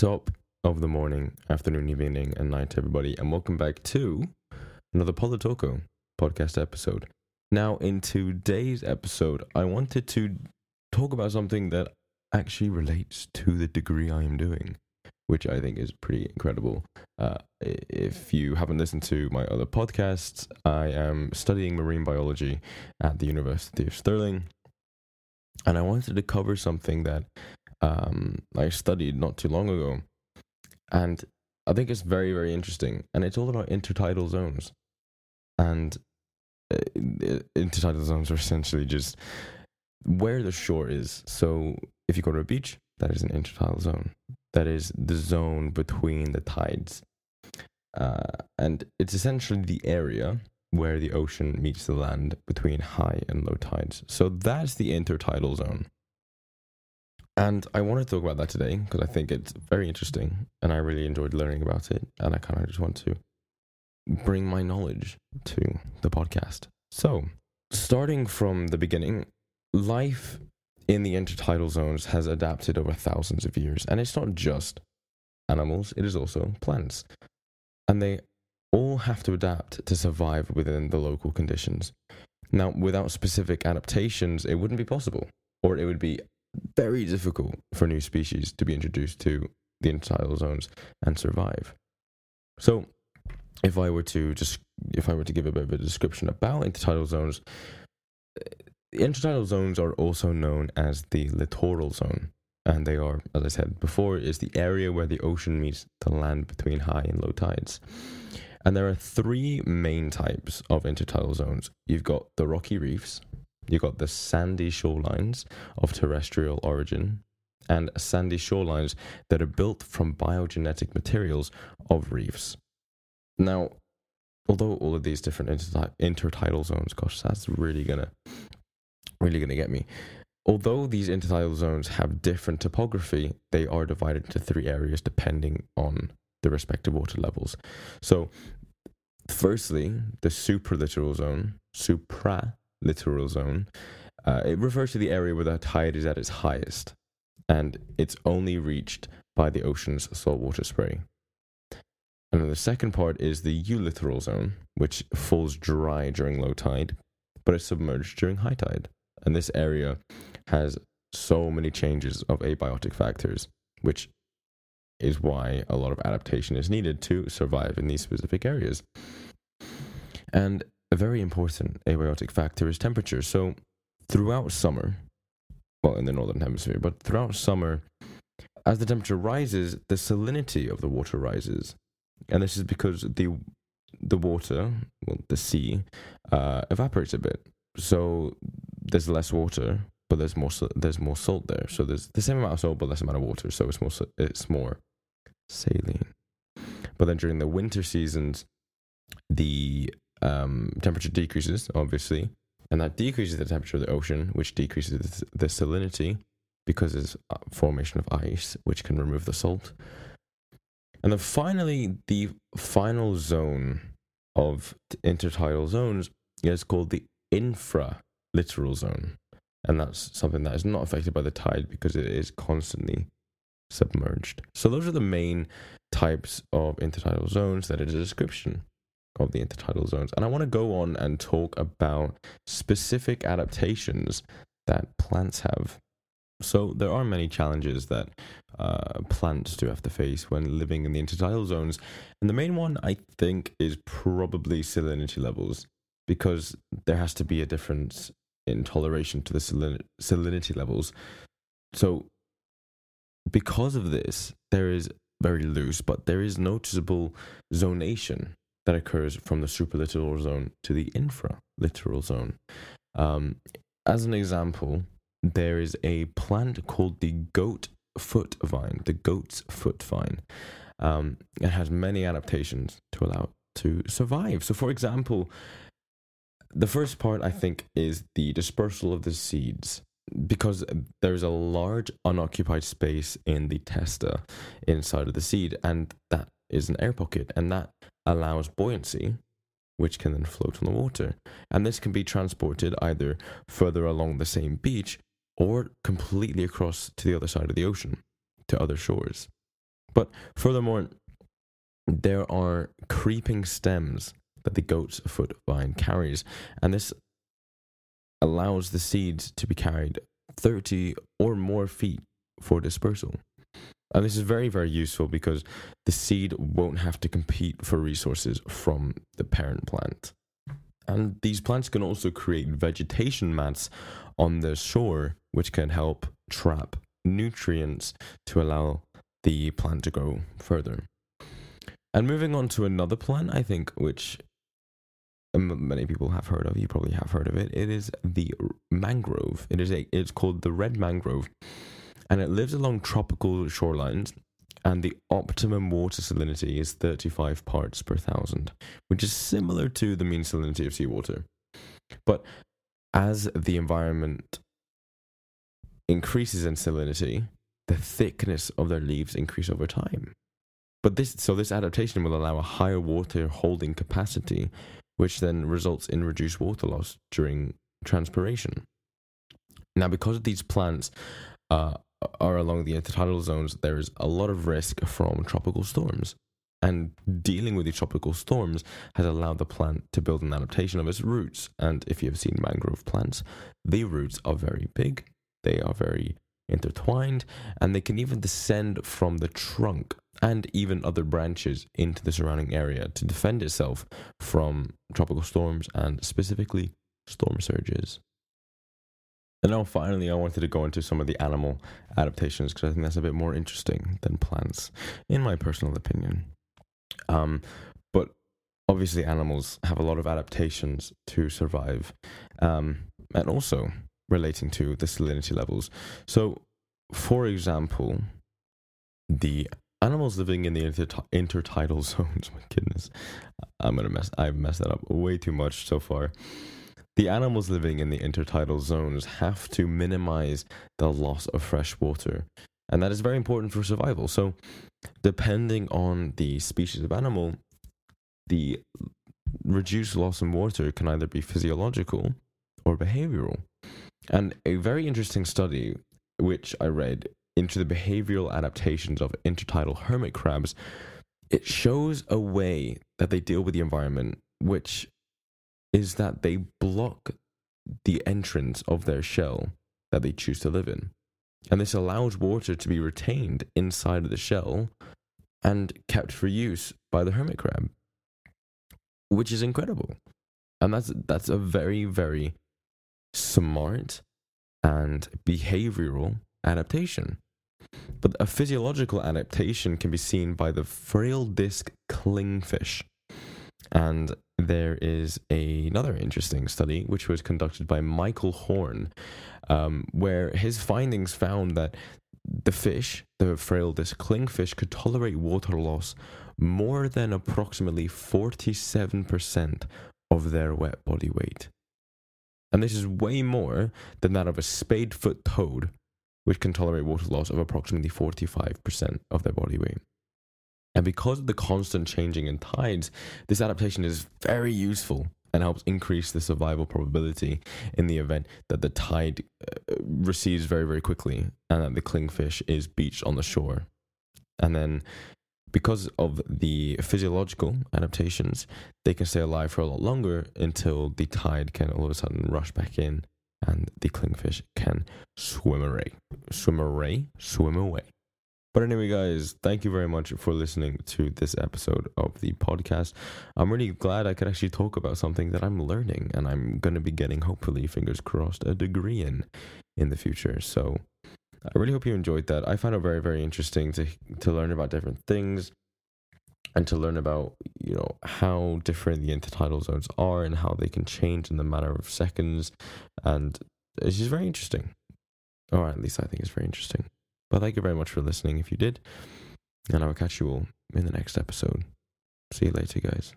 Top of the morning, afternoon, evening, and night, everybody, and welcome back to another Politoko podcast episode. Now, in today's episode, I wanted to talk about something that actually relates to the degree I am doing, which I think is pretty incredible. Uh, if you haven't listened to my other podcasts, I am studying marine biology at the University of Stirling, and I wanted to cover something that um, I studied not too long ago, and I think it's very very interesting, and it's all about intertidal zones, and uh, intertidal zones are essentially just where the shore is. So if you go to a beach, that is an intertidal zone. That is the zone between the tides, uh, and it's essentially the area where the ocean meets the land between high and low tides. So that's the intertidal zone. And I want to talk about that today because I think it's very interesting and I really enjoyed learning about it. And I kind of just want to bring my knowledge to the podcast. So, starting from the beginning, life in the intertidal zones has adapted over thousands of years. And it's not just animals, it is also plants. And they all have to adapt to survive within the local conditions. Now, without specific adaptations, it wouldn't be possible, or it would be very difficult for new species to be introduced to the intertidal zones and survive. So, if I were to just if I were to give a bit of a description about intertidal zones, eh, the intertidal zones are also known as the littoral zone, and they are, as I said before, is the area where the ocean meets the land between high and low tides. And there are three main types of intertidal zones. You've got the rocky reefs, you've got the sandy shorelines of terrestrial origin, and sandy shorelines that are built from biogenetic materials of reefs. Now, although all of these different intertidal zones, gosh, that's really gonna, really gonna get me. Although these intertidal zones have different topography, they are divided into three areas depending on the respective water levels. So, firstly, the supralittoral zone, supralittoral zone, uh, it refers to the area where the tide is at its highest, and it's only reached by the ocean's saltwater spray. And then the second part is the eulittoral zone, which falls dry during low tide, but is submerged during high tide. And this area has so many changes of abiotic factors, which is why a lot of adaptation is needed to survive in these specific areas. And a very important abiotic factor is temperature. So, throughout summer, well, in the northern hemisphere, but throughout summer, as the temperature rises, the salinity of the water rises, and this is because the the water, well, the sea, uh, evaporates a bit. So there's less water, but there's more there's more salt there. So there's the same amount of salt, but less amount of water. So it's more it's more saline. But then during the winter seasons, the um, temperature decreases, obviously, and that decreases the temperature of the ocean, which decreases the salinity because there's formation of ice, which can remove the salt. And then finally, the final zone of intertidal zones is called the infralittoral zone. And that's something that is not affected by the tide because it is constantly submerged. So those are the main types of intertidal zones that is a description of the intertidal zones. And I want to go on and talk about specific adaptations that plants have. So there are many challenges that uh, plants do have to face when living in the intertidal zones. And the main one, I think, is probably salinity levels because there has to be a difference in toleration to the salin- salinity levels. So because of this, there is very loose, but there is noticeable zonation that occurs from the supralittoral zone to the infralittoral zone. Um, as an example, there is a plant called the goat foot vine, the goat's foot vine. Um, it has many adaptations to allow it to survive. So, for example, the first part I think is the dispersal of the seeds because there's a large unoccupied space in the testa inside of the seed, and that is an air pocket, and that allows buoyancy, which can then float on the water. And this can be transported either further along the same beach or completely across to the other side of the ocean, to other shores. But furthermore, there are creeping stems that the goat's foot vine carries, and this allows the seeds to be carried 30 or more feet for dispersal. And this is very, very useful because the seed won't have to compete for resources from the parent plant. And these plants can also create vegetation mats on the shore, which can help trap nutrients to allow the plant to grow further. And moving on to another plant, I think, which um, many people have heard of, you probably have heard of it. It is the mangrove. It is a, it's called the red mangrove, and it lives along tropical shorelines. And the optimum water salinity is 35 parts per thousand, which is similar to the mean salinity of seawater. But as the environment increases in salinity, the thickness of their leaves increase over time. But this so this adaptation will allow a higher water holding capacity, which then results in reduced water loss during transpiration. Now, because these plants uh, are along the intertidal zones, there is a lot of risk from tropical storms. And dealing with these tropical storms has allowed the plant to build an adaptation of its roots. And if you've seen mangrove plants, the roots are very big, they are very intertwined, and they can even descend from the trunk and even other branches into the surrounding area to defend itself from tropical storms and specifically storm surges. And now, finally, I wanted to go into some of the animal adaptations because I think that's a bit more interesting than plants, in my personal opinion. Um, but obviously, animals have a lot of adaptations to survive, um, and also relating to the salinity levels. So, for example, the animals living in the inter- intertidal zones. My goodness, I'm gonna mess. I've messed that up way too much so far. The animals living in the intertidal zones have to minimize the loss of fresh water, and that is very important for survival. So, depending on the species of animal, the reduced loss in water can either be physiological or behavioral. And a very interesting study, which I read into the behavioral adaptations of intertidal hermit crabs, it shows a way that they deal with the environment, which is that they block the entrance of their shell that they choose to live in. And this allows water to be retained inside of the shell and kept for use by the hermit crab, which is incredible. And that's that's a very very smart and behavioral adaptation. But a physiological adaptation can be seen by the frail disc clingfish. And there is a, another interesting study which was conducted by Michael Horn, um, where his findings found that the fish, the frail disc clingfish, could tolerate water loss more than approximately 47% of their wet body weight. And this is way more than that of a spadefoot toad, which can tolerate water loss of approximately 45% of their body weight. And because of the constant changing in tides, this adaptation is very useful and helps increase the survival probability in the event that the tide uh, recedes very, very quickly and that the clingfish is beached on the shore. And then, because of the physiological adaptations, they can stay alive for a lot longer until the tide can all of a sudden rush back in and the clingfish can swim away. Swim away? Swim away. But anyway, guys, thank you very much for listening to this episode of the podcast. I'm really glad I could actually talk about something that I'm learning and I'm going to be getting, hopefully, fingers crossed, a degree in in the future. So I really hope you enjoyed that. I found it very, very interesting to to learn about different things and to learn about you know how different the intertidal zones are and how they can change in the matter of seconds and it's just very interesting or at least i think it's very interesting but thank you very much for listening if you did and i will catch you all in the next episode. See you later guys